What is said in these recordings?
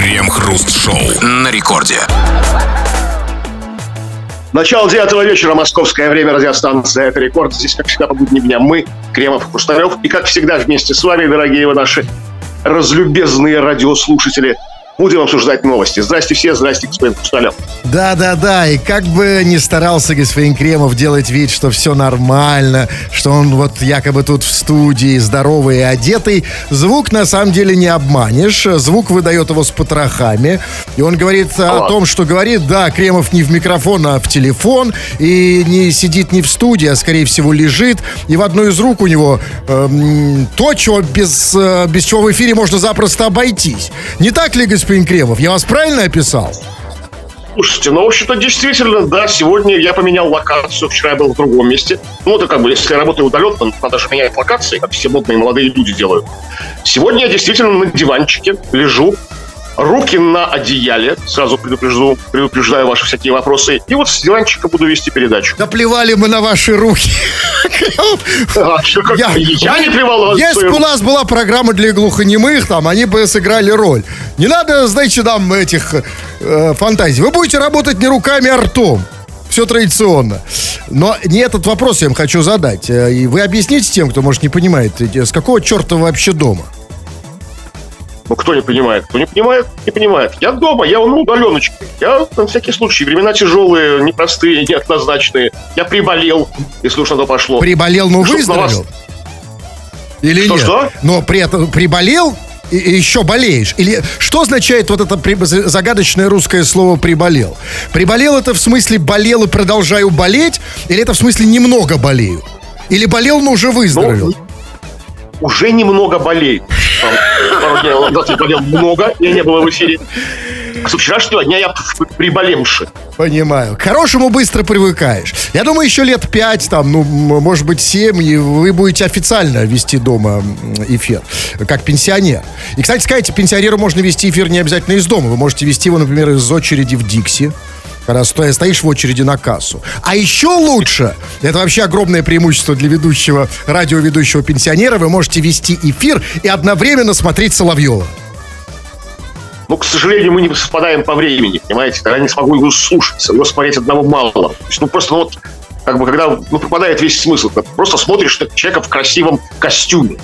Крем-хруст-шоу на рекорде. Начало девятого вечера, московское время, радиостанция «Это рекорд». Здесь, как всегда, по будним дням мы, Кремов и Хрусталев. И, как всегда, вместе с вами, дорогие вы наши разлюбезные радиослушатели – будем обсуждать новости. Здрасте все, здрасте, господин Хрусталев. Да-да-да, и как бы не старался господин Кремов делать вид, что все нормально, что он вот якобы тут в студии здоровый и одетый, звук на самом деле не обманешь. Звук выдает его с потрохами. И он говорит а о том, что говорит, да, Кремов не в микрофон, а в телефон, и не сидит не в студии, а скорее всего лежит. И в одну из рук у него э, то, чего без, э, без чего в эфире можно запросто обойтись. Не так ли, господин Кремов. Я вас правильно описал? Слушайте, ну, в общем-то, действительно, да, сегодня я поменял локацию, вчера я был в другом месте. Ну, это как бы, если я работаю удаленно, надо же менять локации, как все модные молодые люди делают. Сегодня я действительно на диванчике лежу, руки на одеяле, сразу предупрежду, предупреждаю ваши всякие вопросы, и вот с диванчика буду вести передачу. Да плевали мы на ваши руки. А, я, не плевал. Если бы у нас была программа для глухонемых, там, они бы сыграли роль. Не надо, знаете, нам этих э, фантазий. Вы будете работать не руками, а ртом. Все традиционно. Но не этот вопрос я вам хочу задать. Э, и вы объясните тем, кто, может, не понимает, с какого черта вы вообще дома? Ну, кто не понимает? Кто не понимает, не понимает. Я дома, я на удаленочке. Я на всякий случай. Времена тяжелые, непростые, неоднозначные. Я приболел, если уж на то пошло. Приболел, но выздоровел? Вас... Или что, нет? Что? Но при этом приболел и, и еще болеешь? Или что означает вот это при, загадочное русское слово «приболел»? Приболел это в смысле болел и продолжаю болеть? Или это в смысле немного болею? Или болел, но уже выздоровел? Ну, уже немного болею я болел много, я не было в эфире. С вчерашнего дня я приболевший. Понимаю. К хорошему быстро привыкаешь. Я думаю, еще лет пять, там, ну, может быть, семь, и вы будете официально вести дома эфир, как пенсионер. И, кстати сказать, пенсионеру можно вести эфир не обязательно из дома. Вы можете вести его, например, из очереди в Дикси когда стоишь в очереди на кассу. А еще лучше, это вообще огромное преимущество для ведущего, радиоведущего пенсионера, вы можете вести эфир и одновременно смотреть Соловьева. Ну, к сожалению, мы не совпадаем по времени, понимаете? Тогда не смогу его слушать, его смотреть одного мало. То есть, ну, просто ну, вот, как бы, когда ну, пропадает весь смысл. Просто смотришь на человека в красивом костюме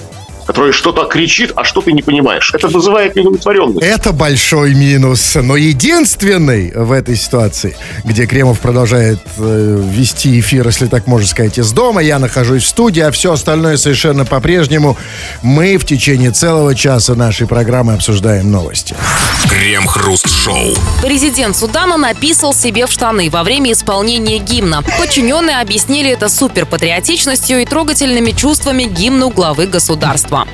который что-то кричит, а что ты не понимаешь. Это вызывает неудовлетворенность. Это большой минус. Но единственный в этой ситуации, где Кремов продолжает э, вести эфир, если так можно сказать, из дома, я нахожусь в студии, а все остальное совершенно по-прежнему. Мы в течение целого часа нашей программы обсуждаем новости. Крем-хруст-шоу. Президент Судана написал себе в штаны во время исполнения гимна. Подчиненные объяснили это суперпатриотичностью и трогательными чувствами гимну главы государства руководства.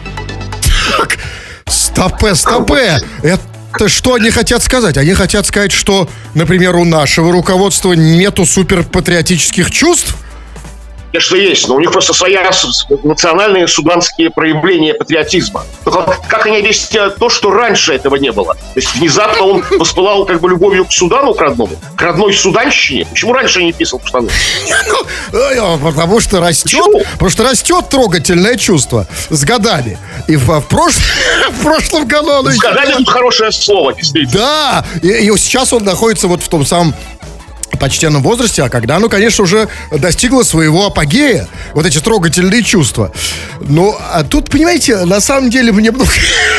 Так, стопе, стопе. Это что они хотят сказать? Они хотят сказать, что, например, у нашего руководства нету суперпатриотических чувств? Что есть, но у них просто своя национальные суданские проявления патриотизма. Только как они объясняют то, что раньше этого не было? То есть внезапно он воспылал как бы любовью к Судану, к родному, к родной суданщине. Почему раньше не писал в штаны? Ну, потому что растет, потому что растет трогательное чувство с годами. И в, в, прош... в прошлом году. С годами тут хорошее слово, действительно. Да, и, и сейчас он находится вот в том самом почтенном возрасте, а когда оно, конечно, уже достигло своего апогея, вот эти трогательные чувства. Ну, а тут, понимаете, на самом деле мне много,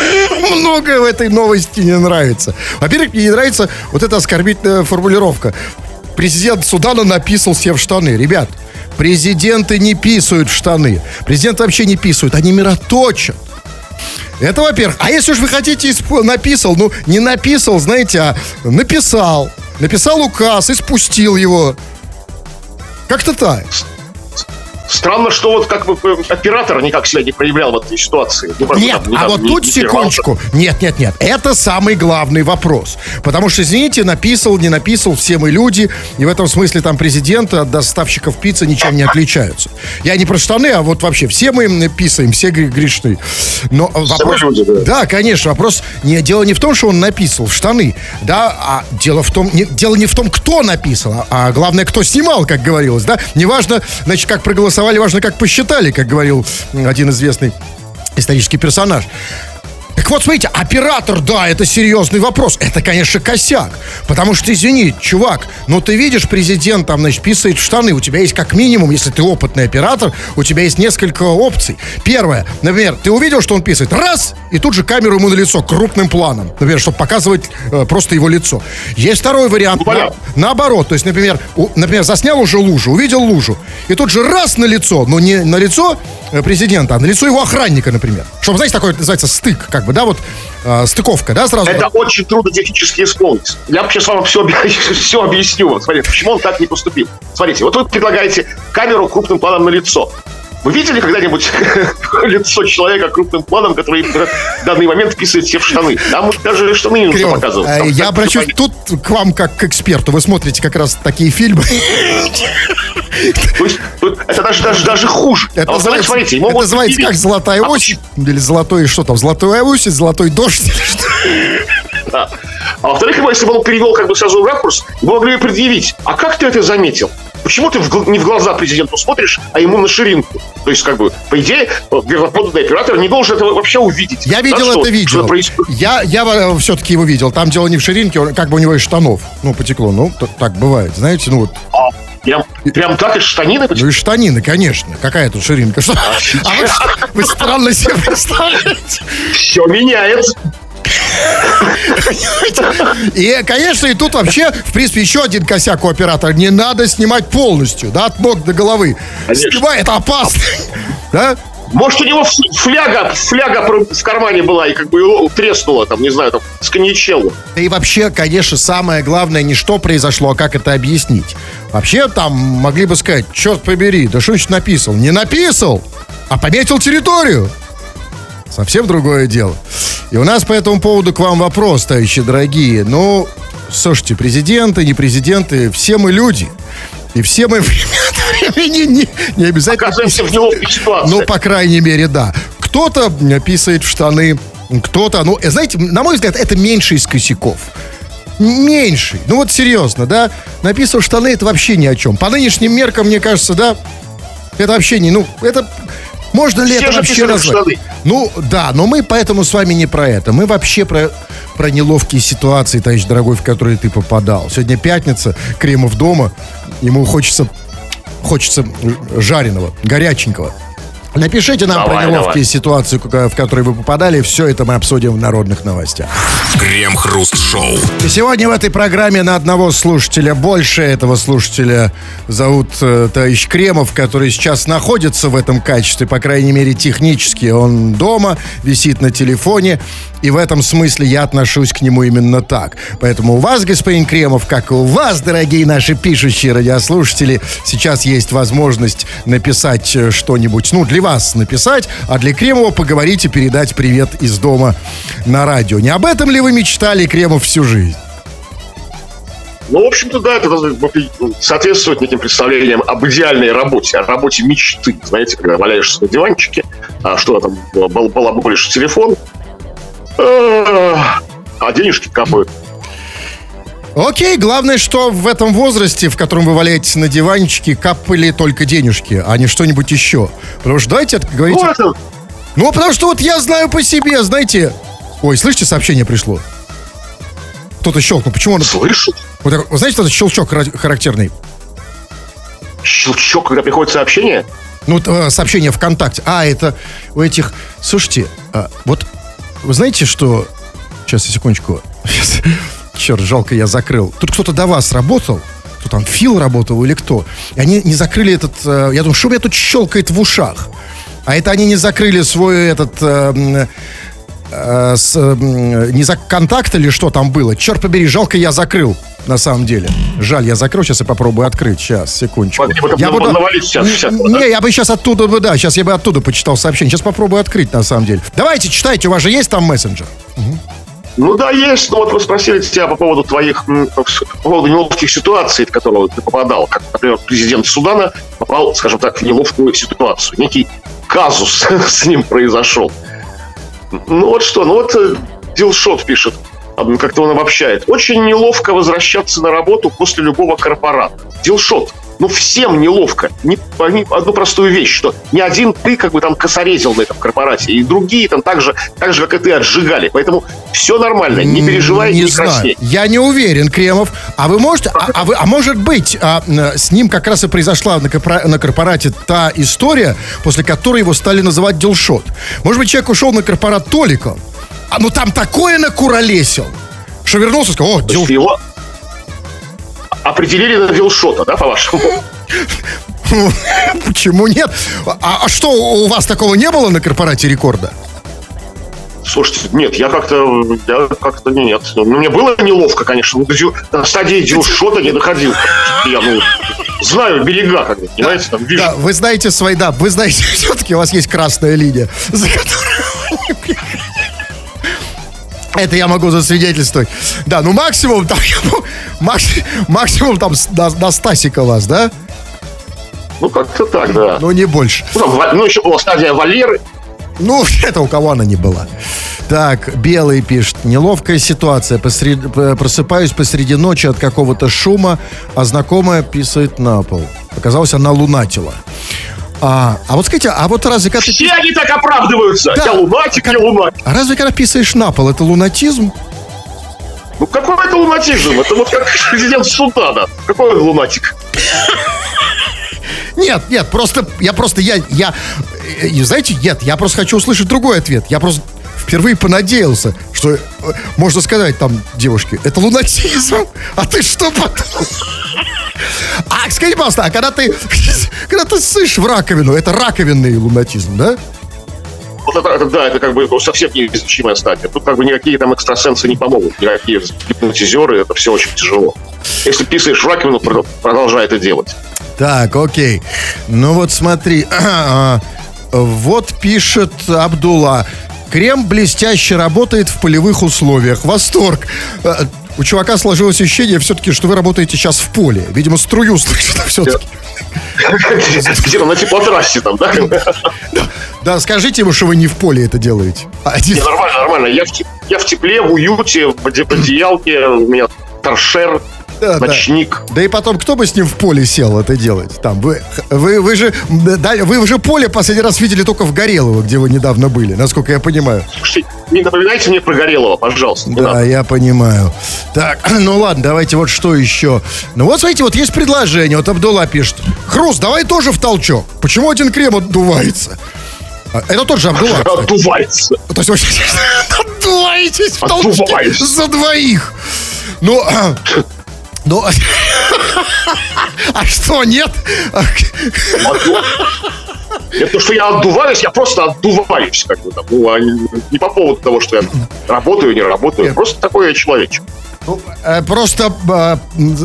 многое в этой новости не нравится. Во-первых, мне не нравится вот эта оскорбительная формулировка. Президент Судана написал себе в штаны. Ребят, президенты не писают в штаны. Президенты вообще не писают, они мироточат. Это во-первых. А если уж вы хотите, написал, ну, не написал, знаете, а написал написал указ и спустил его. Как-то так. Странно, что вот как бы э, оператор никак себя не проявлял в этой ситуации. Ну, нет, там, а там, вот не, тут не секундочку. Нет, нет, нет. Это самый главный вопрос. Потому что, извините, написал, не написал, все мы люди. И в этом смысле там президент от доставщиков пиццы ничем не отличаются. Я не про штаны, а вот вообще все мы писаем, все грешны. Но вопрос... Люди, да. да, конечно, вопрос... Не, дело не в том, что он написал в штаны, да, а дело в том... Не, дело не в том, кто написал, а, а главное, кто снимал, как говорилось, да. Неважно, значит, как проголосовал голосовали, важно, как посчитали, как говорил один известный исторический персонаж. Так вот, смотрите, оператор, да, это серьезный вопрос. Это, конечно, косяк. Потому что, извини, чувак, ну ты видишь, президент там, значит, писает в штаны. У тебя есть как минимум, если ты опытный оператор, у тебя есть несколько опций. Первое, например, ты увидел, что он писает, раз, и тут же камеру ему на лицо крупным планом. Например, чтобы показывать э, просто его лицо. Есть второй вариант. Ну, на- наоборот, то есть, например, у- например, заснял уже лужу, увидел лужу, и тут же раз на лицо, но не на лицо э, президента, а на лицо его охранника, например. Чтобы, знаете, такое называется стык, как бы, да, вот э, стыковка, да, сразу. Это очень трудно технически исполнить. Я сейчас вам все, все объясню. Вот Смотрите, почему он так не поступил. Смотрите, вот вы предлагаете камеру крупным планом на лицо. Вы видели когда-нибудь лицо человека крупным планом, который в данный момент писает себе в штаны? Там даже штаны не нужно показывать. э, Там я так обращусь тут к вам как к эксперту. Вы смотрите как раз такие фильмы. это даже, даже, даже хуже. Это А называется, смотрите, это называется как золотая А осень. Или золотой, что там, золотой осень, золотой дождь. или что? Да. А во-вторых, его, если бы он перевел как бы сразу в ракурс, вы могли предъявить. А как ты это заметил? Почему ты в не в глаза президенту смотришь, а ему на ширинку? То есть, как бы, по идее, э, верноподданный оператор не должен этого вообще увидеть. Я Да, видел что- это видео. Что происходит. Я, я все-таки его видел. Там дело не в ширинке, он- как бы у него из штанов. Ну, потекло. Ну, так бывает, знаете, ну вот. А, прям, прям так из штанины? Ну и штанины, конечно. Какая тут ширинка? Что? А вы, вы странно себе представляете. Все меняется. И, конечно, и тут вообще, в принципе, еще один косяк у оператора. Не надо снимать полностью, да, от ног до головы. Конечно. Снимай, это опасно. Да? Может, у него фляга, фляга в кармане была и как бы его треснула, там, не знаю, там, с коньячелло. Да и вообще, конечно, самое главное не что произошло, а как это объяснить. Вообще там могли бы сказать, черт побери, да что значит написал? Не написал, а пометил территорию. Совсем другое дело. И у нас по этому поводу к вам вопрос, товарищи дорогие. Ну, слушайте, президенты, не президенты, все мы люди. И все мы времени не, не обязательно... Оказываемся в неловкой ситуации. Ну, по крайней мере, да. Кто-то писает в штаны, кто-то, ну, э, знаете, на мой взгляд, это меньше из косяков. Меньший. Ну вот серьезно, да? Написал штаны, это вообще ни о чем. По нынешним меркам, мне кажется, да, это вообще не, ну, это... Можно ли Все это вообще штаны. Ну, да, но мы поэтому с вами не про это. Мы вообще про, про неловкие ситуации, товарищ дорогой, в которые ты попадал. Сегодня пятница, Кремов дома, ему хочется, хочется жареного, горяченького. Напишите нам Давай, про неловкие давай. ситуации, в которые вы попадали. Все это мы обсудим в народных новостях. Крем-хруст-шоу. И сегодня в этой программе на одного слушателя больше этого слушателя зовут э, товарищ Кремов, который сейчас находится в этом качестве, по крайней мере технически. Он дома, висит на телефоне, и в этом смысле я отношусь к нему именно так. Поэтому у вас, господин Кремов, как и у вас, дорогие наши пишущие радиослушатели, сейчас есть возможность написать э, что-нибудь, ну, для вас написать, а для Кремова поговорить и передать привет из дома на радио. Не об этом ли вы мечтали, Кремов, всю жизнь? Ну, в общем-то, да, это соответствует неким представлениям об идеальной работе, о работе мечты. Знаете, когда валяешься на диванчике, а что там, бал- балаболишь в телефон, э, а денежки капают. Окей, главное, что в этом возрасте, в котором вы валяетесь на диванчике, капали только денежки, а не что-нибудь еще. Потому что, давайте это говорить... Ну, это Ну, потому что вот я знаю по себе, знаете... Ой, слышите, сообщение пришло? Кто-то щелкнул. Почему он... слышу. Вот знаете, этот щелчок хара- характерный? Щелчок, когда приходит сообщение. Ну, э, сообщение ВКонтакте. А, это у этих... Слушайте, а, вот вы знаете, что... Сейчас, секундочку. Черт, жалко, я закрыл. Тут кто-то до вас работал. Кто там, Фил работал или кто? И они не закрыли этот... э, я думаю, что у меня тут щелкает в ушах? А это они не закрыли свой этот... э, э, с, не за контакт или что там было. Черт побери, жалко, я закрыл. На самом деле. Жаль, я закрыл, сейчас я попробую открыть. Сейчас, секундочку. Могли Я буду- навалить сейчас всякого, Не, да? я бы сейчас оттуда бы, да, сейчас я бы оттуда почитал сообщение. Сейчас попробую открыть, на самом деле. Давайте, читайте, у вас же есть там мессенджер? Ну да, есть. Ну вот мы спросили тебя по поводу твоих, по поводу неловких ситуаций, в которые ты попадал. Как, например, президент Судана попал, скажем так, в неловкую ситуацию. Некий казус с ним произошел. Ну вот что, ну вот э, Дилшот пишет, как-то он обобщает. Очень неловко возвращаться на работу после любого корпората. Дилшот, ну, всем неловко. Не, пойми одну простую вещь, что не один ты как бы там косорезил на этом корпорате, и другие там так же, так же как и ты, отжигали. Поэтому все нормально, не переживай, не, не знаю. красней. Я не уверен, Кремов. А вы можете, а, а вы, а может быть, а, с ним как раз и произошла на, корпора- на корпорате та история, после которой его стали называть Дилшот. Может быть, человек ушел на корпорат Толиком, а ну там такое накуролесил, что вернулся и сказал, о, Дил... его определили на вилшота, да, по-вашему? почему нет? А, а что, у вас такого не было на корпорате рекорда? Слушайте, нет, я как-то, я как-то нет. Ну, мне было неловко, конечно. Ну, до стадии дилшота не доходил. Я, ну, знаю берега, как бы, понимаете, там вижу. Да, вы знаете свои, да, вы знаете, все-таки у вас есть красная линия, за которой... Это я могу засвидетельствовать. Да, ну максимум там, максимум там на, на Стасика вас, да? Ну, как-то так, да. Ну, не больше. Ну, там ну, еще была стадия Валеры. Ну, это у кого она не была. Так, Белый пишет. Неловкая ситуация. Посред- Просыпаюсь посреди ночи от какого-то шума, а знакомая писает на пол. Оказалось, она лунатила. А, а вот скажите, а вот разве когда ты... Все они так оправдываются. Да. Я лунатик, я лунатик. А разве когда писаешь на пол, это лунатизм? Ну, какой это лунатизм? Это вот как президент Судана. Какой он лунатик? Нет, нет, просто, я просто, я, я, э, знаете, нет, я просто хочу услышать другой ответ. Я просто впервые понадеялся, что э, можно сказать там девушке, это лунатизм, а ты что потом? А, скажи, пожалуйста, а когда ты, когда ты ссышь в раковину, это раковинный лунатизм, да? Вот это, это, да, это как бы совсем неизлечимая стадия. Тут как бы никакие там экстрасенсы не помогут, никакие гипнотизеры, это все очень тяжело. Если писаешь в раковину, про- продолжай это делать. Так, окей. Ну вот смотри. а, Вот пишет Абдулла. Крем блестяще работает в полевых условиях. Восторг. А, У чувака сложилось ощущение все-таки, что вы работаете сейчас в поле. Видимо, струю слышит все-таки. Где-то на теплотрассе там, да? Да, скажите ему, что вы не в поле это делаете. Не, нормально, нормально. Я в, тепле, в уюте, в одеялке, у меня торшер, Да, да. ночник. Да и потом, кто бы с ним в поле сел это делать? Там, вы, вы, вы же, да, вы уже поле последний раз видели только в Горелово, где вы недавно были, насколько я понимаю. Слушайте, не напоминайте мне про Горелого, пожалуйста. Да, надо. я понимаю. Так, ну ладно, давайте вот что еще. Ну вот, смотрите, вот есть предложение. Вот Абдулла пишет. Хруст, давай тоже в толчок. Почему один крем отдувается? А, Это тот же Абдулла. Отдувается. То есть вы отдуваетесь в толчке за двоих. Ну, ну, а что, нет? Это то, что я отдуваюсь, я просто отдуваюсь. Как бы, там, ну, а не, не по поводу того, что я работаю, не работаю. Нет. Просто такой я человечек. Ну, э, Просто э,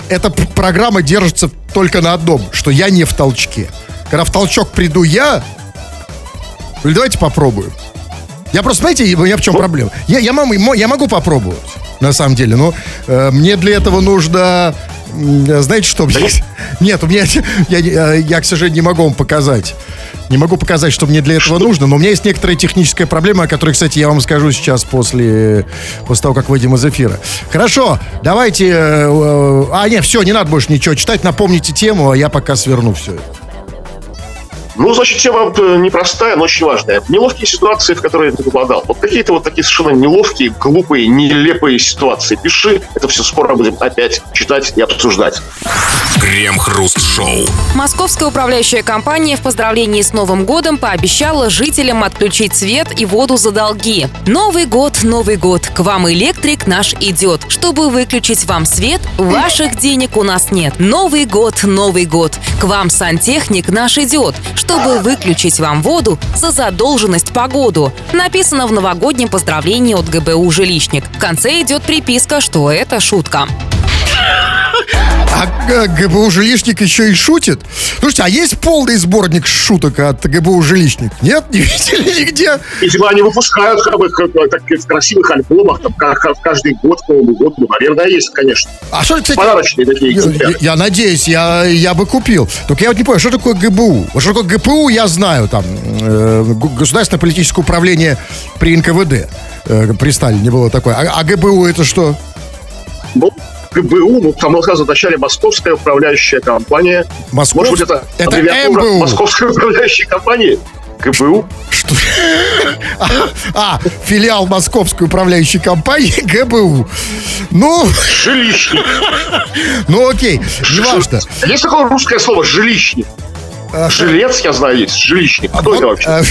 эта программа держится только на одном, что я не в толчке. Когда в толчок приду я, давайте попробуем. Я просто, знаете, у меня в чем проблема? Я, я, мо- я могу попробовать, на самом деле, но э, мне для этого нужно, э, знаете, что? Нет, у меня, я, не- э, я, к сожалению, не могу вам показать. Не могу показать, что мне для этого нужно, но у меня есть некоторая техническая проблема, о которой, кстати, я вам скажу сейчас после, после того, как выйдем из эфира. Хорошо, давайте... э, э, а, нет, все, не надо больше ничего читать, напомните тему, а я пока сверну все это. Ну, значит, тема э, непростая, но очень важная. Неловкие ситуации, в которые ты попадал. Вот какие-то вот такие совершенно неловкие, глупые, нелепые ситуации. Пиши, это все скоро будем опять читать и обсуждать. Крем-хруст-шоу. Московская управляющая компания в поздравлении с Новым годом пообещала жителям отключить свет и воду за долги. Новый год, Новый год. К вам электрик наш идет. Чтобы выключить вам свет, ваших денег у нас нет. Новый год, Новый год. К вам сантехник наш идет. Чтобы выключить вам воду за задолженность по году. Написано в новогоднем поздравлении от ГБУ «Жилищник». В конце идет приписка, что это шутка. А э, ГБУ «Жилищник» еще и шутит? Слушайте, а есть полный сборник шуток от ГБУ «Жилищник»? Нет, не видели нигде? Видимо, они выпускают как бы, как так, в красивых альбомах, там, каждый год, к Новому году. Наверное, есть, конечно. А что, кстати, Подарочные такие я, экземпляры. я- я надеюсь, я, я бы купил. Только я вот не понял, что такое ГБУ? Вот что такое ГПУ, я знаю, там, э, Государственное политическое управление при НКВД. Э, при Сталине было такое. А, а ГБУ это что? Ну, ГБУ, ну, там сказано вначале Московская управляющая компания. Москов... Может быть, это, это аббревиатура МБУ. Московской управляющей компании? ГБУ? Что? А, а, филиал Московской управляющей компании ГБУ. Ну, Жилищник. ну окей, неважно. Есть такое русское слово «жилищник»? Жилец, я знаю, есть. Жилищник. Кто это вообще?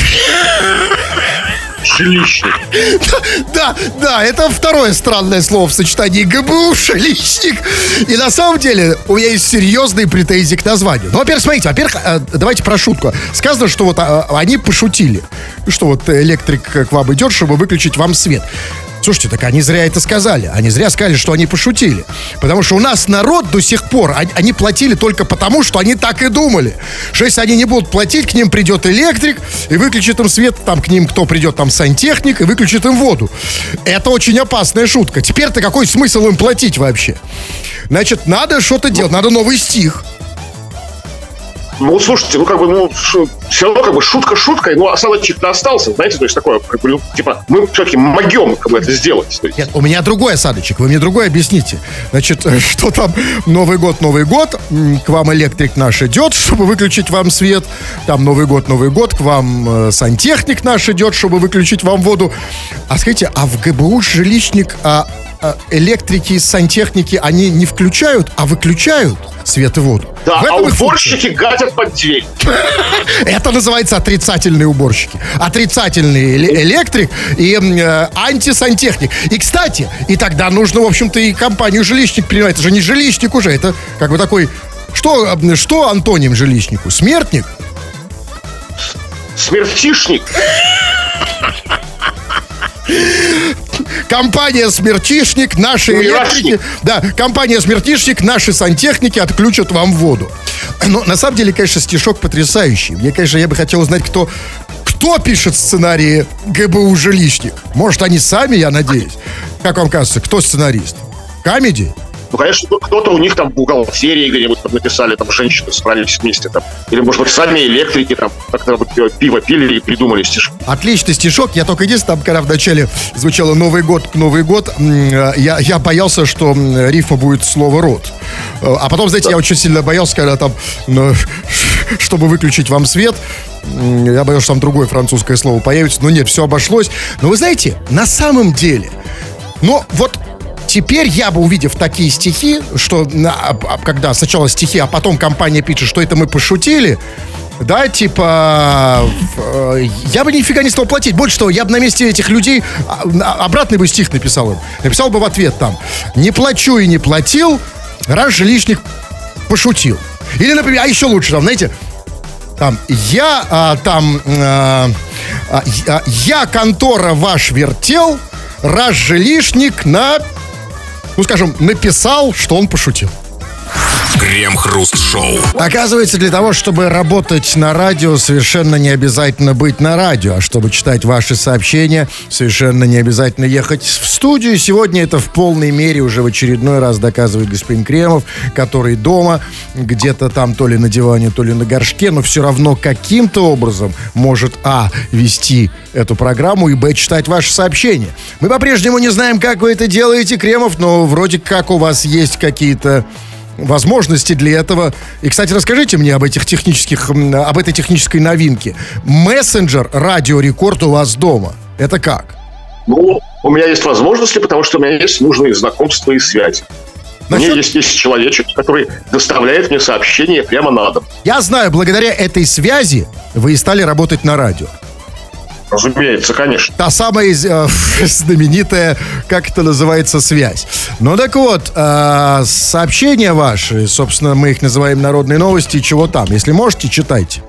Жилищник. Да, да, это второе странное слово в сочетании ГБУ, жилищник. И на самом деле у меня есть серьезные претензии к названию. Ну, во-первых, смотрите, во-первых, э, давайте про шутку. Сказано, что вот а, они пошутили, что вот электрик к вам идет, чтобы выключить вам свет. Слушайте, так они зря это сказали. Они зря сказали, что они пошутили. Потому что у нас народ до сих пор, они, платили только потому, что они так и думали. Что если они не будут платить, к ним придет электрик и выключит им свет, там к ним кто придет, там сантехник и выключит им воду. Это очень опасная шутка. Теперь-то какой смысл им платить вообще? Значит, надо что-то делать, надо новый стих. Ну, слушайте, ну, как бы, ну, все равно, как бы, шутка шуткой, но осадочек-то остался, знаете, то есть такое, как бы, ну, типа, мы все-таки могем, как бы, это сделать. Нет, у меня другой осадочек, вы мне другой объясните. Значит, э, что там Новый год, Новый год, к вам электрик наш идет, чтобы выключить вам свет. Там Новый год, Новый год, к вам э, сантехник наш идет, чтобы выключить вам воду. А скажите, а в ГБУ жилищник, а электрики и сантехники, они не включают, а выключают свет и воду? Да, а уборщики гадят под дверь. Это называется отрицательные уборщики. Отрицательный эле- электрик и э, антисантехник. И, кстати, и тогда нужно, в общем-то, и компанию жилищник принимать. Это же не жилищник уже, это как бы такой... Что, э, что антоним жилищнику? Смертник? Смертишник. Компания «Смертишник», наши Ну, электрики... Да, компания «Смертишник», наши сантехники отключат вам воду. Но на самом деле, конечно, стишок потрясающий. Мне, конечно, я бы хотел узнать, кто, кто пишет сценарии ГБУ «Жилищник». Может, они сами, я надеюсь. Как вам кажется, кто сценарист? Камеди? Ну, конечно, кто-то у них там в бухгалтерии где-нибудь там написали, там женщины справились вместе там. Или, может быть, сами электрики там как-то вот, пиво пили и придумали стишки. Отличный стишок. Я только единственное, там, когда в начале звучало Новый год, Новый год, э, я, я боялся, что м, рифма будет слово рот. Э, А потом, знаете, я очень сильно боялся, когда там, ну, чтобы выключить вам свет, я боялся, что там другое французское слово появится. Но нет, все обошлось. Но вы знаете, на самом деле, но вот Теперь я бы, увидев такие стихи, что а- а- когда сначала стихи, а потом компания пишет, что это мы пошутили, да, типа, э, я бы нифига не стал платить. Больше того, я бы на месте этих людей а, обратный бы стих написал им. Написал бы в ответ там, не плачу и не платил, раз жилищник пошутил. Или, например, а еще лучше там, знаете, там, я а, там, а, а, я контора ваш вертел, раз жилищник на, ну, скажем, написал, что он пошутил. Крем-хруст-шоу. Оказывается, для того, чтобы работать на радио, совершенно не обязательно быть на радио, а чтобы читать ваши сообщения, совершенно не обязательно ехать в студию. Сегодня это в полной мере уже в очередной раз доказывает господин Кремов, который дома, где-то там то ли на диване, то ли на горшке, но все равно каким-то образом может, а, вести эту программу и, б, читать ваши сообщения. Мы по-прежнему не знаем, как вы это делаете, Кремов, но вроде как у вас есть какие-то возможности для этого. И, кстати, расскажите мне об этих технических, об этой технической новинке. Мессенджер Радио Рекорд у вас дома. Это как? Ну, у меня есть возможности, потому что у меня есть нужные знакомства и связи. У меня Насчет- есть, есть человечек, который доставляет мне сообщение прямо на дом. Я знаю, благодаря этой связи вы и стали работать на радио. Разумеется, конечно. Та самая э, знаменитая, как это называется, связь. Ну так вот, э, сообщения ваши, собственно, мы их называем народные новости, чего там. Если можете, читайте.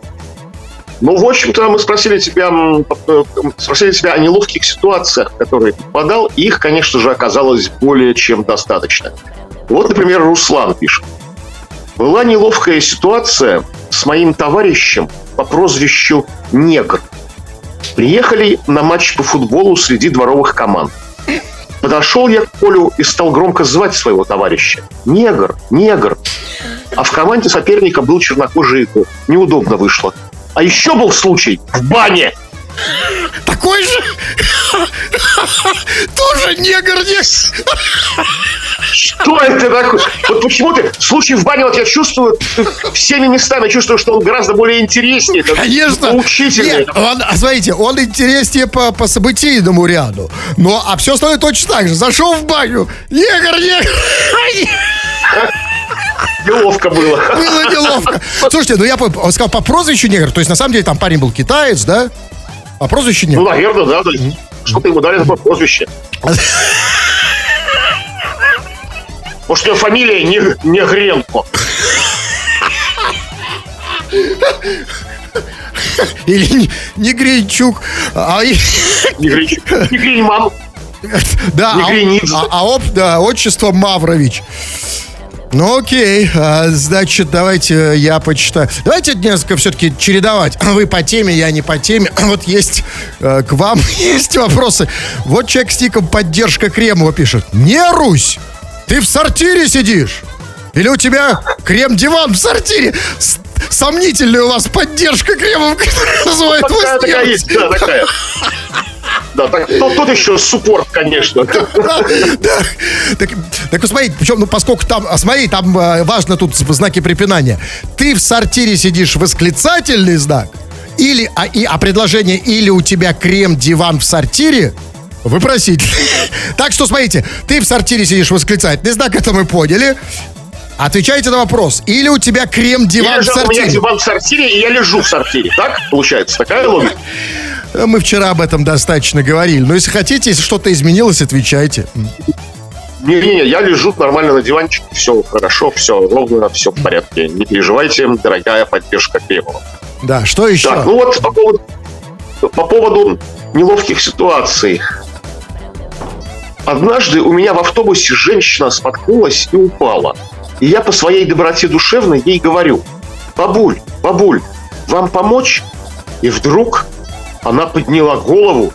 Ну, в общем-то, мы спросили тебя, э, спросили тебя о неловких ситуациях, которые ты попадал. и Их, конечно же, оказалось более чем достаточно. Вот, например, Руслан пишет. Была неловкая ситуация с моим товарищем по прозвищу Негр. Приехали на матч по футболу среди дворовых команд. Подошел я к полю и стал громко звать своего товарища. Негр, негр. А в команде соперника был чернокожий игрок. Неудобно вышло. А еще был случай в бане. Такой же? Тоже негр, не- Что ты такой? Вот почему ты, случай в бане, вот я чувствую, всеми местами чувствую, что он гораздо более интереснее. Конечно. Поучительный. Нет, он, а, смотрите, он интереснее по, по событийному ряду. Но, а все остальное точно так же. Зашел в баню. Негр, негр. Неловко было. Было неловко. Слушайте, ну я он сказал по прозвищу негр. То есть, на самом деле, там парень был китаец, да? По прозвищу Ну, негр. наверное, да. Что-то ему дали такое прозвище. Может, у него фамилия не, не Гренко. Или не, не Гринчук. А, Не Гринчук. Не Гриньман. да, Не а, а- а да, отчество Маврович. Ну окей, а, значит, давайте я почитаю. Давайте несколько все-таки чередовать. Вы по теме, я не по теме. Вот есть э, к вам есть вопросы. Вот человек с ником поддержка Кремова пишет. Не Русь, ты в сортире сидишь? Или у тебя крем-диван в сортире? С- Сомнительная у вас поддержка Кремова, который называет вас Такая, есть, да, такая. Да, так, тут, тут еще суппорт, конечно. Так, посмотрите, причем, ну, поскольку там, а смотри, там э, важно тут знаки препинания. Ты в сортире сидишь восклицательный знак, или, а, и, а предложение или у тебя крем-диван в сортире, вопросительный. Так что, смотрите, ты в сортире сидишь восклицательный знак, это мы поняли. Отвечайте на вопрос. Или у тебя крем-диван в лежал, у меня сортире. диван в сортире, и я лежу в сортире. Так получается? Такая логика? Э, Мы вчера об этом достаточно говорили. Но если хотите, если что-то изменилось, отвечайте. Не-не-не, я лежу нормально на диванчике, все хорошо, все ровно, все в порядке. Не переживайте, дорогая поддержка Кремова. Да, что еще? Так, ну вот по поводу, по поводу неловких ситуаций. Однажды у меня в автобусе женщина споткнулась и упала. И я по своей доброте душевной ей говорю, бабуль, бабуль, вам помочь? И вдруг она подняла голову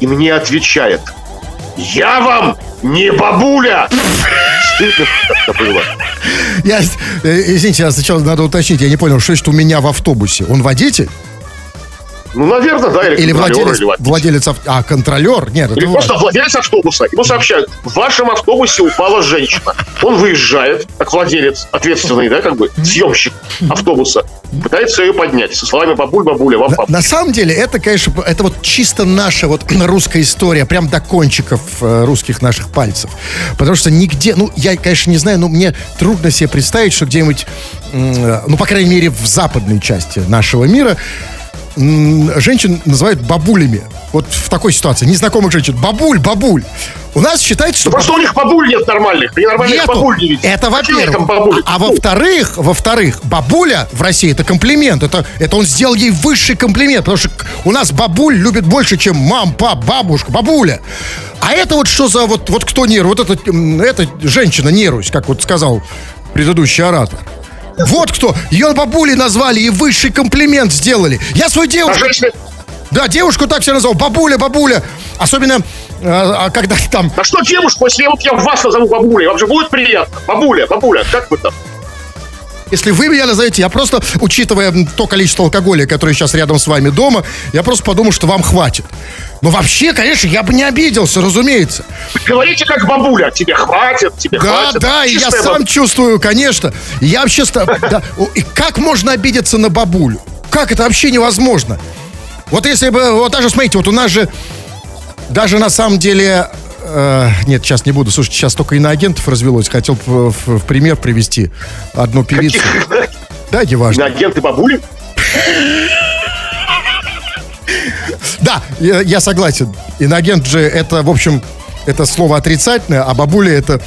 и мне отвечает, я вам не бабуля! Стыдно было. Я, э, извините, я сначала надо уточнить, я не понял, что значит у меня в автобусе? Он водитель? Ну, наверное, да, или, Или владелец, или водитель. владелец ав- А, контролер? Нет, Или важно. просто владелец автобуса. Ему сообщают, в вашем автобусе упала женщина. Он выезжает, как владелец, ответственный, да, как бы, съемщик автобуса, пытается ее поднять со словами «бабуль, бабуля, вам На, папа». на самом деле, это, конечно, это вот чисто наша вот русская история, прям до кончиков э, русских наших пальцев. Потому что нигде, ну, я, конечно, не знаю, но мне трудно себе представить, что где-нибудь, э, ну, по крайней мере, в западной части нашего мира женщин называют бабулями. Вот в такой ситуации. Незнакомых женщин. Бабуль, бабуль. У нас считается, что... Просто у них бабуль нет нормальных. Они нормальных Нету. бабуль не видят. Это во-первых. А, а во-вторых, во-вторых, бабуля в России это комплимент. Это, это он сделал ей высший комплимент. Потому что у нас бабуль любит больше, чем мам, пап, бабушка, бабуля. А это вот что за вот, вот кто нерв? Вот эта, м, эта женщина нерусь, как вот сказал предыдущий оратор. Вот кто. Ее бабулей назвали и высший комплимент сделали. Я свою А девушку... женщины... Да, девушку так все назвал. Бабуля, бабуля. Особенно, э, а когда там А что девушку, если вот я вас назову бабулей, вам же будет приятно? Бабуля, бабуля, как вы там? Если вы меня назовете, я просто, учитывая то количество алкоголя, которое сейчас рядом с вами дома, я просто подумал, что вам хватит. Но вообще, конечно, я бы не обиделся, разумеется. Говорите как бабуля, тебе хватит, тебе Да, хватит. да, и я Чистая сам баб- чувствую, конечно. Я вообще... да, и как можно обидеться на бабулю? Как это вообще невозможно? Вот если бы... Вот даже, смотрите, вот у нас же... Даже на самом деле... э, нет, сейчас не буду. Слушайте, сейчас только иноагентов развелось. Хотел в, в- в пример привести одну певицу. Да, не важно. Агенты бабули? Да, я, я согласен. Инагент же это, в общем, это слово отрицательное, а бабуля это,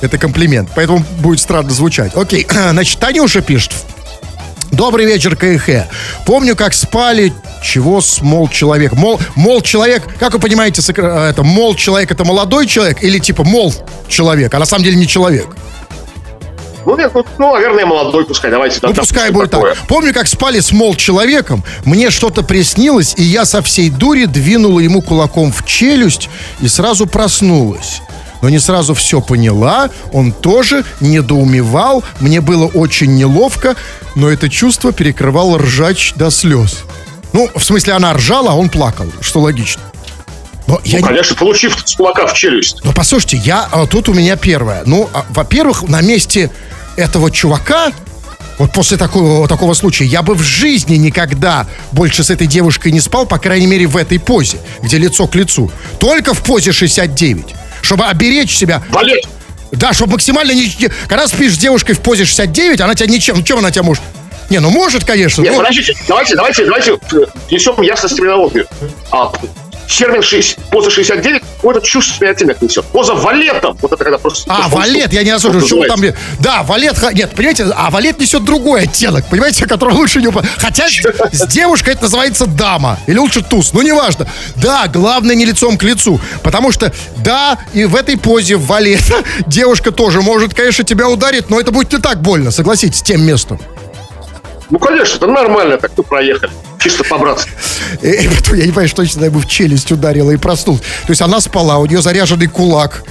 это комплимент. Поэтому будет странно звучать. Окей, значит, Танюша пишет. Добрый вечер, КХ. Помню, как спали, чего с мол человек. Мол, мол человек, как вы понимаете, сокра- это мол человек это молодой человек или типа мол человек, а на самом деле не человек. Ну, нет, ну, ну, наверное, молодой, пускай, давайте. Ну, да, пускай будет такое. так. Помню, как спали с мол человеком, мне что-то приснилось, и я со всей дури двинула ему кулаком в челюсть и сразу проснулась. Но не сразу все поняла, он тоже недоумевал, мне было очень неловко, но это чувство перекрывало ржач до слез. Ну, в смысле, она ржала, а он плакал, что логично. Но я Ну, не- конечно, получив с кулака в челюсть. Ну, послушайте, я а, тут у меня первое. Ну, а, во-первых, на месте этого чувака, вот после такого, такого случая, я бы в жизни никогда больше с этой девушкой не спал, по крайней мере, в этой позе, где лицо к лицу. Только в позе 69. Чтобы оберечь себя. Валет, Да, чтобы максимально не... Когда спишь с девушкой в позе 69, она тебя ничем... Ну, чем она тебя может... Не, ну может, конечно. Нет, но- подождите, давайте, давайте, давайте э, несем ясность терминологию. А, термин 6, поза 69 какой-то чувственный оттенок несет. Поза валетом, вот это когда просто... А, валет, я не осуждаю, что там... Да, валет, нет, понимаете, а валет несет другой оттенок, понимаете, который лучше не... Хотя с девушкой это называется дама, или лучше туз, ну, неважно. Да, главное не лицом к лицу, потому что, да, и в этой позе валет девушка тоже может, конечно, тебя ударить, но это будет не так больно, согласитесь, тем местом. Ну, конечно, это нормально, так мы проехали. Чисто по-братски. И, и потом, я не понимаю, что точно ему в челюсть ударила и проснулась. То есть она спала, у нее заряженный кулак.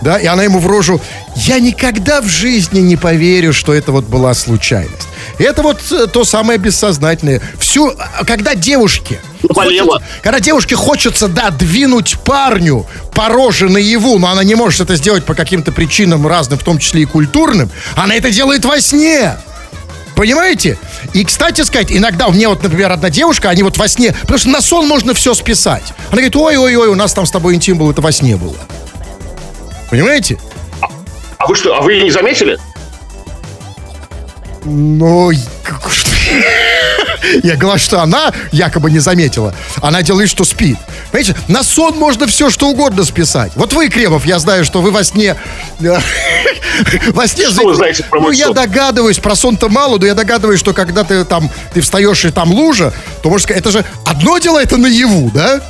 Да, и она ему в рожу. Я никогда в жизни не поверю, что это вот была случайность. Это вот э, то самое бессознательное. Всю, а, когда девушке... Болела. хочется- когда девушке хочется, да, двинуть парню по роже наяву, но она не может это сделать по каким-то причинам разным, в том числе и культурным, она это делает во сне. Понимаете? И, кстати сказать, иногда меня вот, например, одна девушка, они вот во сне, потому что на сон можно все списать. Она говорит, ой-ой-ой, у нас там с тобой интим был, это во сне было. Понимаете? А вы что, а вы не заметили? Ну, я говорю, что она якобы не заметила. Она делает, что спит. Понимаете, на сон можно все, что угодно списать. Вот вы, Кремов, я знаю, что вы во сне... э, Во сне... Что вы знаете про Ну, я догадываюсь, про сон-то мало, но я догадываюсь, что когда ты там, ты встаешь и там лужа, то, можно сказать, это же одно дело это наяву, да?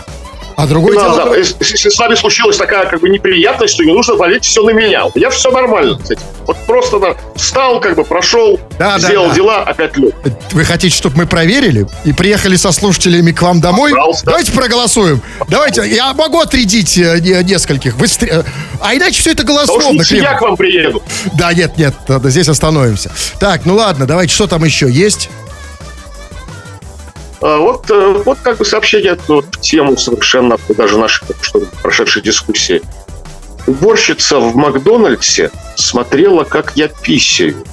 А другое Да, дело... да, если, если с вами случилась такая как бы неприятность, то не нужно валить все на меня. У меня все нормально, кстати. Вот просто да, встал, как бы прошел, Да, да, сделал да. дела, опять лег. Вы хотите, чтобы мы проверили и приехали со слушателями к вам домой? Пожалуйста. Давайте проголосуем. Давайте, я могу отрядить э, не- нескольких. Вы стр- э, А иначе все это голословно. лучше я к вам приеду. Да, нет, нет, здесь остановимся. Так, ну ладно, давайте, что там еще есть? А, вот, э, вот как бы сообщение в тему совершенно даже нашей что прошедшей дискуссии. Уборщица в Макдональдсе смотрела, как я писаю.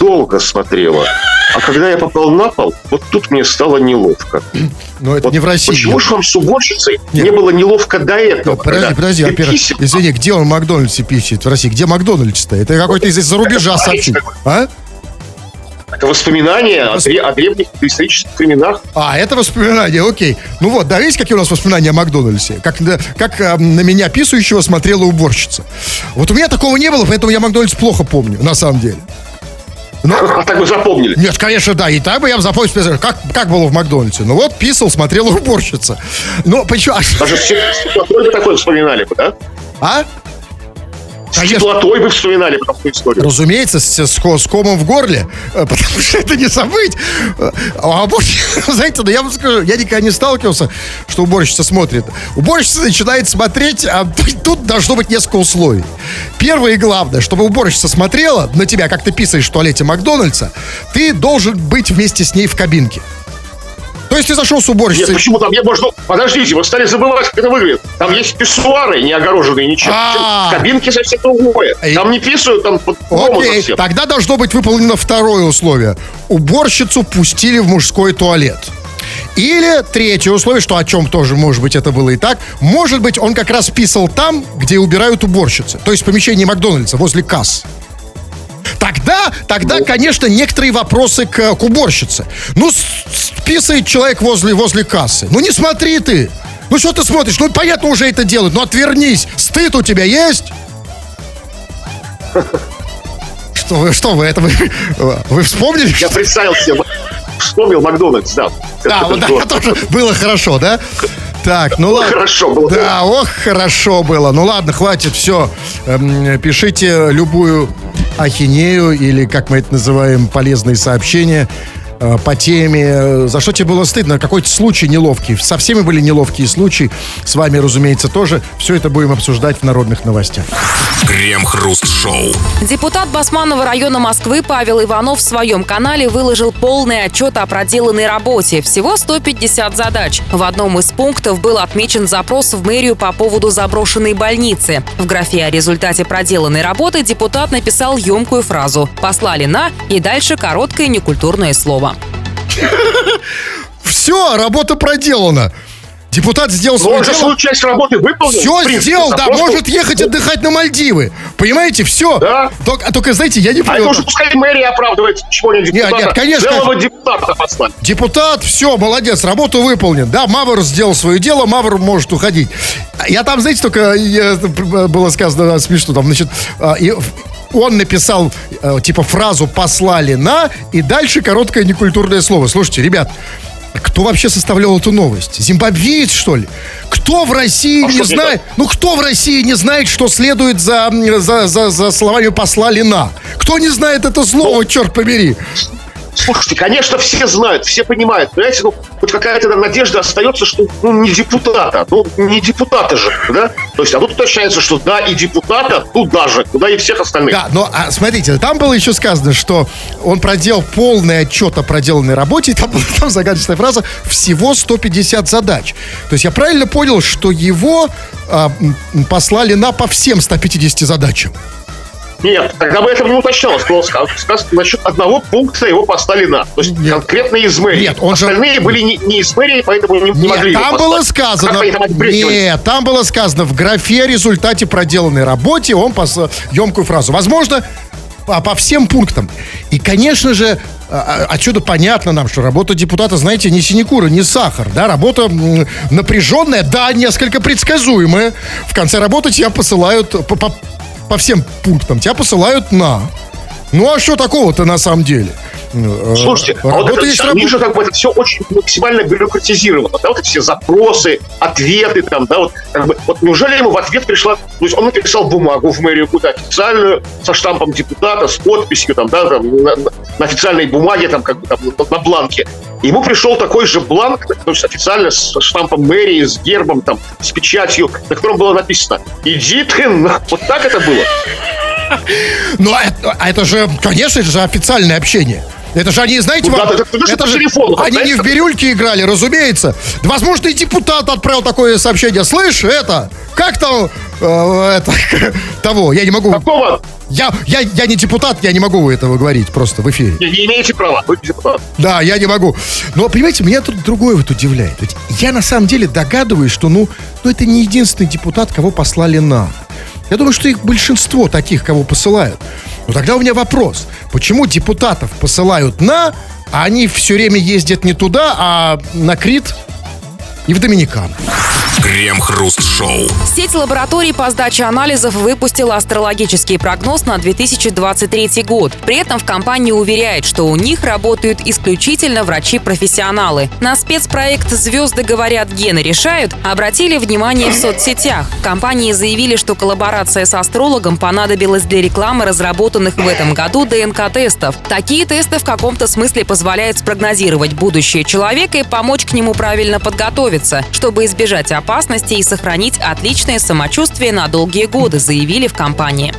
Долго смотрела. А когда я попал на пол, вот тут мне стало неловко. Ну, это Вот не в России. Почему же вам с уборщицей Нет. не было неловко до этого? Подожди, подожди, во-первых, извини, где он в Макдональдсе пищит в России? Где Макдональдс-то? Это какой-то из-за рубежа Это сообщение. А? Это воспоминания о, дре- о древних исторических временах. А, это воспоминания, окей. Ну вот, да, видите, какие у нас воспоминания о Макдональдсе? Как, на- как а, на меня писающего смотрела уборщица. Вот у меня такого не было, поэтому я Макдональдс плохо помню, на самом деле. А так вы запомнили. Нет, конечно, да, и так бы я бы запомнил, как, как было в Макдональдсе. Ну вот, писал, смотрела уборщица. Но почему? а Даже вы такое вспоминали бы, да? А? С теплотой вы вспоминали бы такую историю. Разумеется, с, с с комом в горле, э, потому что это не забыть. Э, А уборщица, знаете, ну я вам скажу, я никогда не сталкивался, что уборщица смотрит. Уборщица начинает смотреть, а тут должно быть несколько условий. Первое и главное, чтобы уборщица смотрела на тебя, как ты писаешь в туалете Макдональдса, ты должен быть вместе с ней в кабинке. То есть ты зашел с Нет, уборщицей... почему там я можно... Подождите, вы стали забывать, как это выглядит. Там есть писсуары, не огороженные ничем. А. Кабинки совсем другое. Там не писают, там под дома Окей, совсем. тогда должно быть выполнено второе условие. Уборщицу пустили в мужской туалет. Или третье условие, что о чем тоже, может быть, это было и так. Может быть, он как раз писал там, где убирают уборщицы. То есть в помещении Макдональдса, возле касс. Тогда, тогда, конечно, некоторые вопросы к, к уборщице. Ну, с- с- писает человек возле, возле кассы. Ну, не смотри ты. Ну, что ты смотришь? Ну, понятно, уже это делают. Ну, отвернись. Стыд у тебя есть? Что вы, что вы, это вы, вы вспомнили? Я представил себе, вспомнил Макдональдс, да. Да, Это вот да, тоже было хорошо, да? Так, ну ладно. Хорошо было. Да, ох, хорошо было. Ну ладно, хватит, все. пишите любую ахинею или, как мы это называем, полезные сообщения по теме, э, за что тебе было стыдно, какой-то случай неловкий. Со всеми были неловкие случаи, с вами, разумеется, тоже. Все это будем обсуждать в народных новостях. Крем-хруст-шоу. Депутат Басманного района Москвы Павел Иванов в своем канале выложил полный отчет о проделанной работе. Всего 150 задач. В одном из пунктов был отмечен запрос в мэрию по поводу заброшенной больницы. В графе о результате проделанной работы депутат написал емкую фразу «Послали на» и дальше короткое некультурное слово. Все, работа проделана. Депутат сделал он же дело. свою часть работы выполнил. Все принципе, сделал, да, просто- может ехать отдыхать на Мальдивы. Понимаете, все. Да. Только, только, знаете, я не А это уже пускай мэрия оправдывает, чего не депутата. нет, конечно, Целого конечно. депутата послали. Депутат, все, молодец, работу выполнен. Да, Мавр сделал свое дело, Мавр может уходить. Я там, знаете, только я- было сказано смешно, там, значит, а, и он написал, э, типа, фразу «послали на», и дальше короткое некультурное слово. Слушайте, ребят, кто вообще составлял эту новость? Зимбабвеец, что ли? Кто в России А не знает? Ну, кто в России не знает, что следует за, за, за, за словами «послали на»? Кто не знает это слово, черт побери? Слушайте, конечно, все знают, все понимают. Понимаете, ну, хоть какая-то надежда остается, что ну, не депутата. Ну, не депутата же, да? То есть, а тут уточняется, что да, и депутата туда же, куда и всех остальных. Да, но а, смотрите, там было еще сказано, что он проделал полный отчет о проделанной работе, и там была там загадочная фраза «всего 150 задач». То есть я правильно понял, что его а, послали на по всем 150 задачам? Нет, тогда бы этого не уточнялось. Было сказано, насчет одного пункта его поставили на. То есть Нет. конкретно из мэрии. Нет, он же- Остальные были не, не из мэрии, поэтому не, не Нет, могли там было сказано... Там? Нет, там было сказано в графе результате проделанной работе он послал емкую фразу. Возможно, по, по всем пунктам. И, конечно же, а- а- отсюда понятно нам, что работа депутата, знаете, не синекура, не сахар, да, работа напряженная, да, несколько предсказуемая. В конце работы тебя посылают по, по- по всем пунктам, тебя посылают на. Ну а что такого-то на самом деле? Э, Слушайте, а вот это, есть работа. же как бы это все очень максимально бюрократизировано. Да, вот эти все запросы, ответы там, да, вот как бы, вот неужели ему в ответ пришла, то есть он написал бумагу в мэрию какую-то официальную, со штампом депутата, с подписью там, да, там, на, на официальной бумаге, там, как бы там, на, бланке. Ему пришел такой же бланк, то есть официально с штампом мэрии, с гербом, там, с печатью, на котором было написано «Иди ты на...» Вот так это было. Ну, а это, а это же, конечно, это же официальное общение. Это же они, знаете, Ну, вам- да, это- это это же телефону, они не знаете? в бирюльке играли, разумеется. Возможно, и депутат отправил такое сообщение. Слышь, это, как там, э, это, того, я не могу, Какого? Я, я, я не депутат, я не могу этого говорить просто в эфире. Не, не имеете права. Вы депутат. Да, я не могу. Но, понимаете, меня тут другое вот удивляет. Ведь я на самом деле догадываюсь, что, ну, ну, это не единственный депутат, кого послали на. Я думаю, что их большинство таких, кого посылают. Но тогда у меня вопрос. Почему депутатов посылают на, а они все время ездят не туда, а на Крит и в Доминикан? Крем-хруст-шоу. Сеть лабораторий по сдаче анализов выпустила астрологический прогноз на 2023 год. При этом в компании уверяет, что у них работают исключительно врачи-профессионалы. На спецпроект «Звезды говорят, гены решают» обратили внимание в соцсетях. Компании заявили, что коллаборация с астрологом понадобилась для рекламы разработанных в этом году ДНК-тестов. Такие тесты в каком-то смысле позволяют спрогнозировать будущее человека и помочь к нему правильно подготовиться, чтобы избежать опасности и сохранить отличное самочувствие на долгие годы, заявили в компании.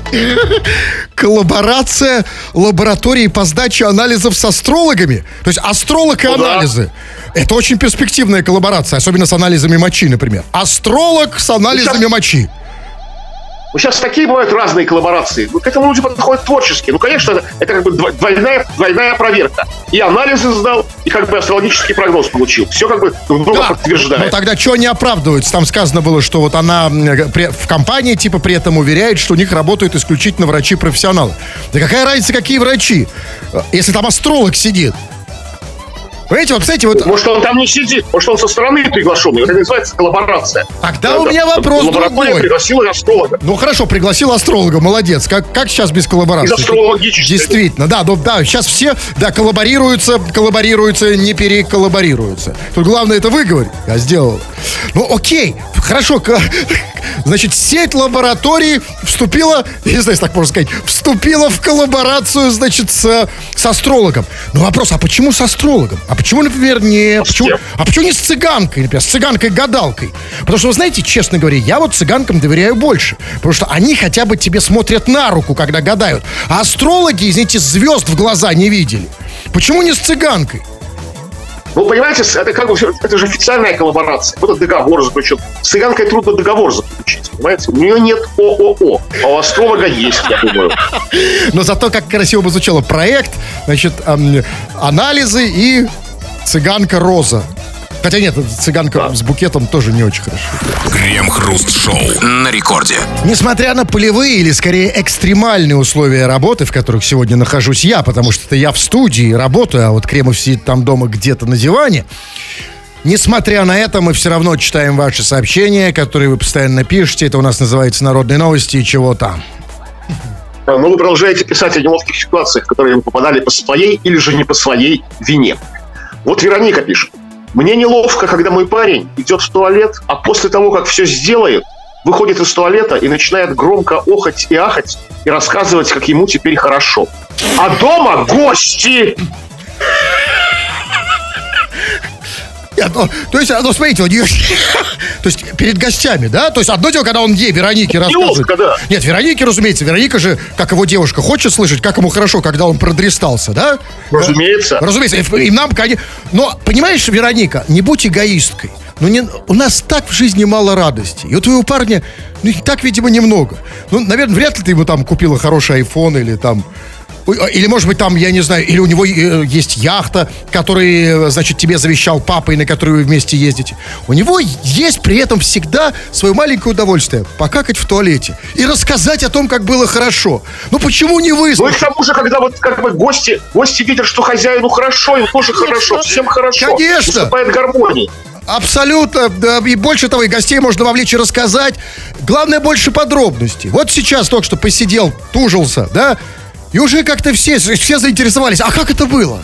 Коллаборация лаборатории по сдаче анализов с астрологами. То есть астролог и Ну анализы. Это очень перспективная коллаборация, особенно с анализами мочи, например. Астролог с анализами мочи. Сейчас такие бывают разные коллаборации. Ну, к этому люди подходят творчески. Ну, конечно, это, это как бы дво- двойная, двойная проверка. И анализы сдал, и как бы астрологический прогноз получил. Все как бы друг друга Да, подтверждает. но тогда что они оправдываются? Там сказано было, что вот она в компании типа при этом уверяет, что у них работают исключительно врачи-профессионалы. Да какая разница, какие врачи? Если там астролог сидит. Понимаете, вот, кстати, вот... Может, он там не сидит, может, он со стороны приглашенный. Это называется коллаборация. Тогда у меня вопрос другой. пригласила астролога. Ну хорошо, пригласил астролога, молодец. Как, как сейчас без коллаборации? Из астрологической. Действительно, да, ну, да, сейчас все, да, коллаборируются, коллаборируются, не переколлаборируются. Тут главное это выговорить. Я сделал. Ну, окей, хорошо. Значит, сеть лабораторий вступила, не знаю, если так можно сказать, вступила в коллаборацию, значит, с, с астрологом. Но вопрос, а почему с астрологом? А почему, например, не... с Почему, а почему не с цыганкой, например, с цыганкой-гадалкой? Потому что, вы знаете, честно говоря, я вот цыганкам доверяю больше. Потому что они хотя бы тебе смотрят на руку, когда гадают. А астрологи, извините, звезд в глаза не видели. Почему не с цыганкой? Ну, понимаете, это как бы это же официальная коллаборация. Вот договор заключен. С цыганкой трудно договор заключить, понимаете? У нее нет ООО, а у астролога есть, я думаю. Но зато как красиво бы звучало проект, значит, анализы и цыганка Роза. Хотя нет, цыганка с букетом тоже не очень хорошо. Крем-хруст-шоу на рекорде. Несмотря на полевые или скорее экстремальные условия работы, в которых сегодня нахожусь я, потому что это я в студии работаю, а вот Кремов сидит там дома где-то на диване. Несмотря на это, мы все равно читаем ваши сообщения, которые вы постоянно пишете. Это у нас называется «Народные новости» и чего там. Но вы продолжаете писать о неловких ситуациях, в которые вы попадали по своей или же не по своей вине. Вот Вероника пишет. Мне неловко, когда мой парень идет в туалет, а после того, как все сделает, выходит из туалета и начинает громко охать и ахать и рассказывать, как ему теперь хорошо. А дома гости! Нет, ну, то есть, ну, смотрите, у нее... то есть, перед гостями, да? То есть, одно дело, когда он ей, Веронике, рассказывает. Неловко, да. Нет, Веронике, разумеется. Вероника же, как его девушка, хочет слышать, как ему хорошо, когда он продрестался, да? Разумеется. Разумеется. И, и нам, конечно... Но, понимаешь, Вероника, не будь эгоисткой. Ну, не, у нас так в жизни мало радости. И у твоего парня, ну, так, видимо, немного. Ну, наверное, вряд ли ты ему там купила хороший iPhone или там... А, Или, может быть, там, я не знаю, или у него э, есть яхта, который, значит, тебе завещал папа, и на которую вы вместе ездите. У него есть при этом всегда свое маленькое удовольствие покакать в туалете и рассказать о том, как было хорошо. Ну почему не Ну и к тому же, когда вот как бы гости, гости видят, что хозяину хорошо, им тоже хорошо, всем хорошо. Конечно. Наступает гармония. Абсолютно, да, и больше того, и гостей можно вовлечь и рассказать. Главное, больше подробностей. Вот сейчас только что посидел, тужился, да, и уже как-то все, все заинтересовались, а как это было?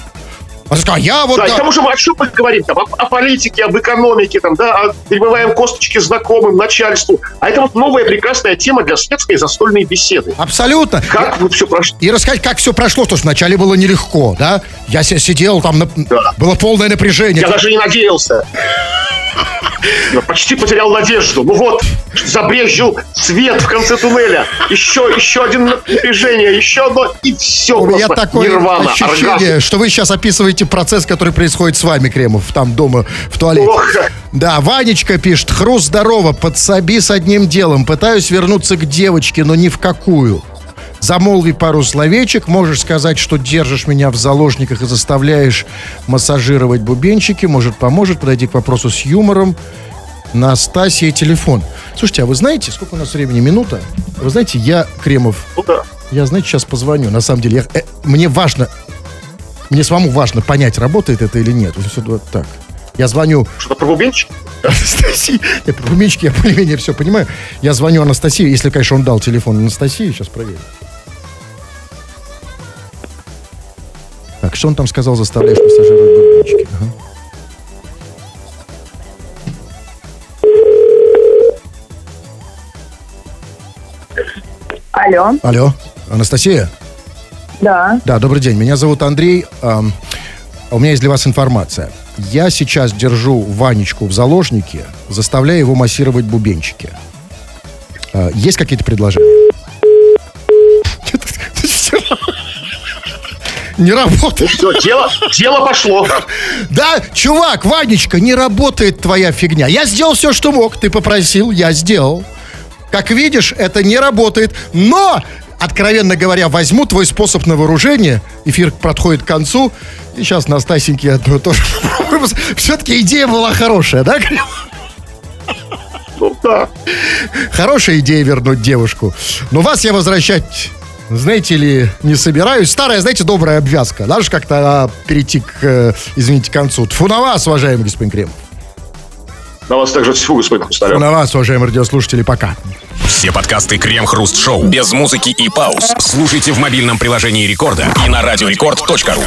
А сказал, я вот... Да, и да. к тому же мы о чем мы говорим? Там, о, о политике, об экономике, там, да, о- перебываем косточки знакомым, начальству. А это вот новая прекрасная тема для светской застольной беседы. Абсолютно. Как вы все прошли? И рассказать, как все прошло, потому что вначале было нелегко, да? Я си- сидел там, на- Да. было полное напряжение. Я даже не надеялся. Я почти потерял надежду. Ну вот, забрежил свет в конце туннеля. Еще, еще один напряжение, еще одно, и все. У меня такое нирвана, ощущение, оргазм. что вы сейчас описываете процесс, который происходит с вами, Кремов, там дома, в туалете. Ох. Да, Ванечка пишет, хруст здорово, подсоби с одним делом. Пытаюсь вернуться к девочке, но ни в какую. Замолви пару словечек, можешь сказать, что держишь меня в заложниках и заставляешь массажировать бубенчики. Может, поможет, подойти к вопросу с юмором. Настасья телефон. Слушайте, а вы знаете, сколько у нас времени? Минута? Вы знаете, я, Кремов, Ну да. я, знаете, сейчас позвоню. На самом деле, я- э, мне важно, мне самому важно понять, работает это или нет. Вот так. Я звоню Что-то про бубенчик? Анастасии. Я про бубенчики, я более-менее все понимаю. Я звоню Анастасии, если, конечно, он дал телефон Анастасии. Сейчас проверю. Так, что он там сказал, заставляешь массажировать бубенчики? Ага. Алло, Алло, Анастасия? да. Да, добрый день. Меня зовут Андрей. Ам, у меня есть для вас информация. Я сейчас держу Ванечку в заложнике, заставляя его массировать бубенчики. А, есть какие-то предложения? Не работает. Все, дело, дело пошло. Да, чувак, Ванечка, не работает твоя фигня. Я сделал все, что мог. Ты попросил, я сделал. Как видишь, это не работает. Но, откровенно говоря, возьму твой способ на вооружение. Эфир подходит к концу. И сейчас Настасеньке я то- тоже. Все-таки идея была хорошая, да? Ну да. Хорошая идея вернуть девушку. Но вас я возвращать знаете ли, не собираюсь. Старая, знаете, добрая обвязка. Надо же как-то а, перейти к, э, извините, к концу. Тфу на вас, уважаемый господин Крем. На вас также всего, господин Хрусталев. на вас, уважаемые радиослушатели, пока. Все подкасты Крем-Хруст Шоу без музыки и пауз слушайте в мобильном приложении Рекорда и на радиорекорд.ру.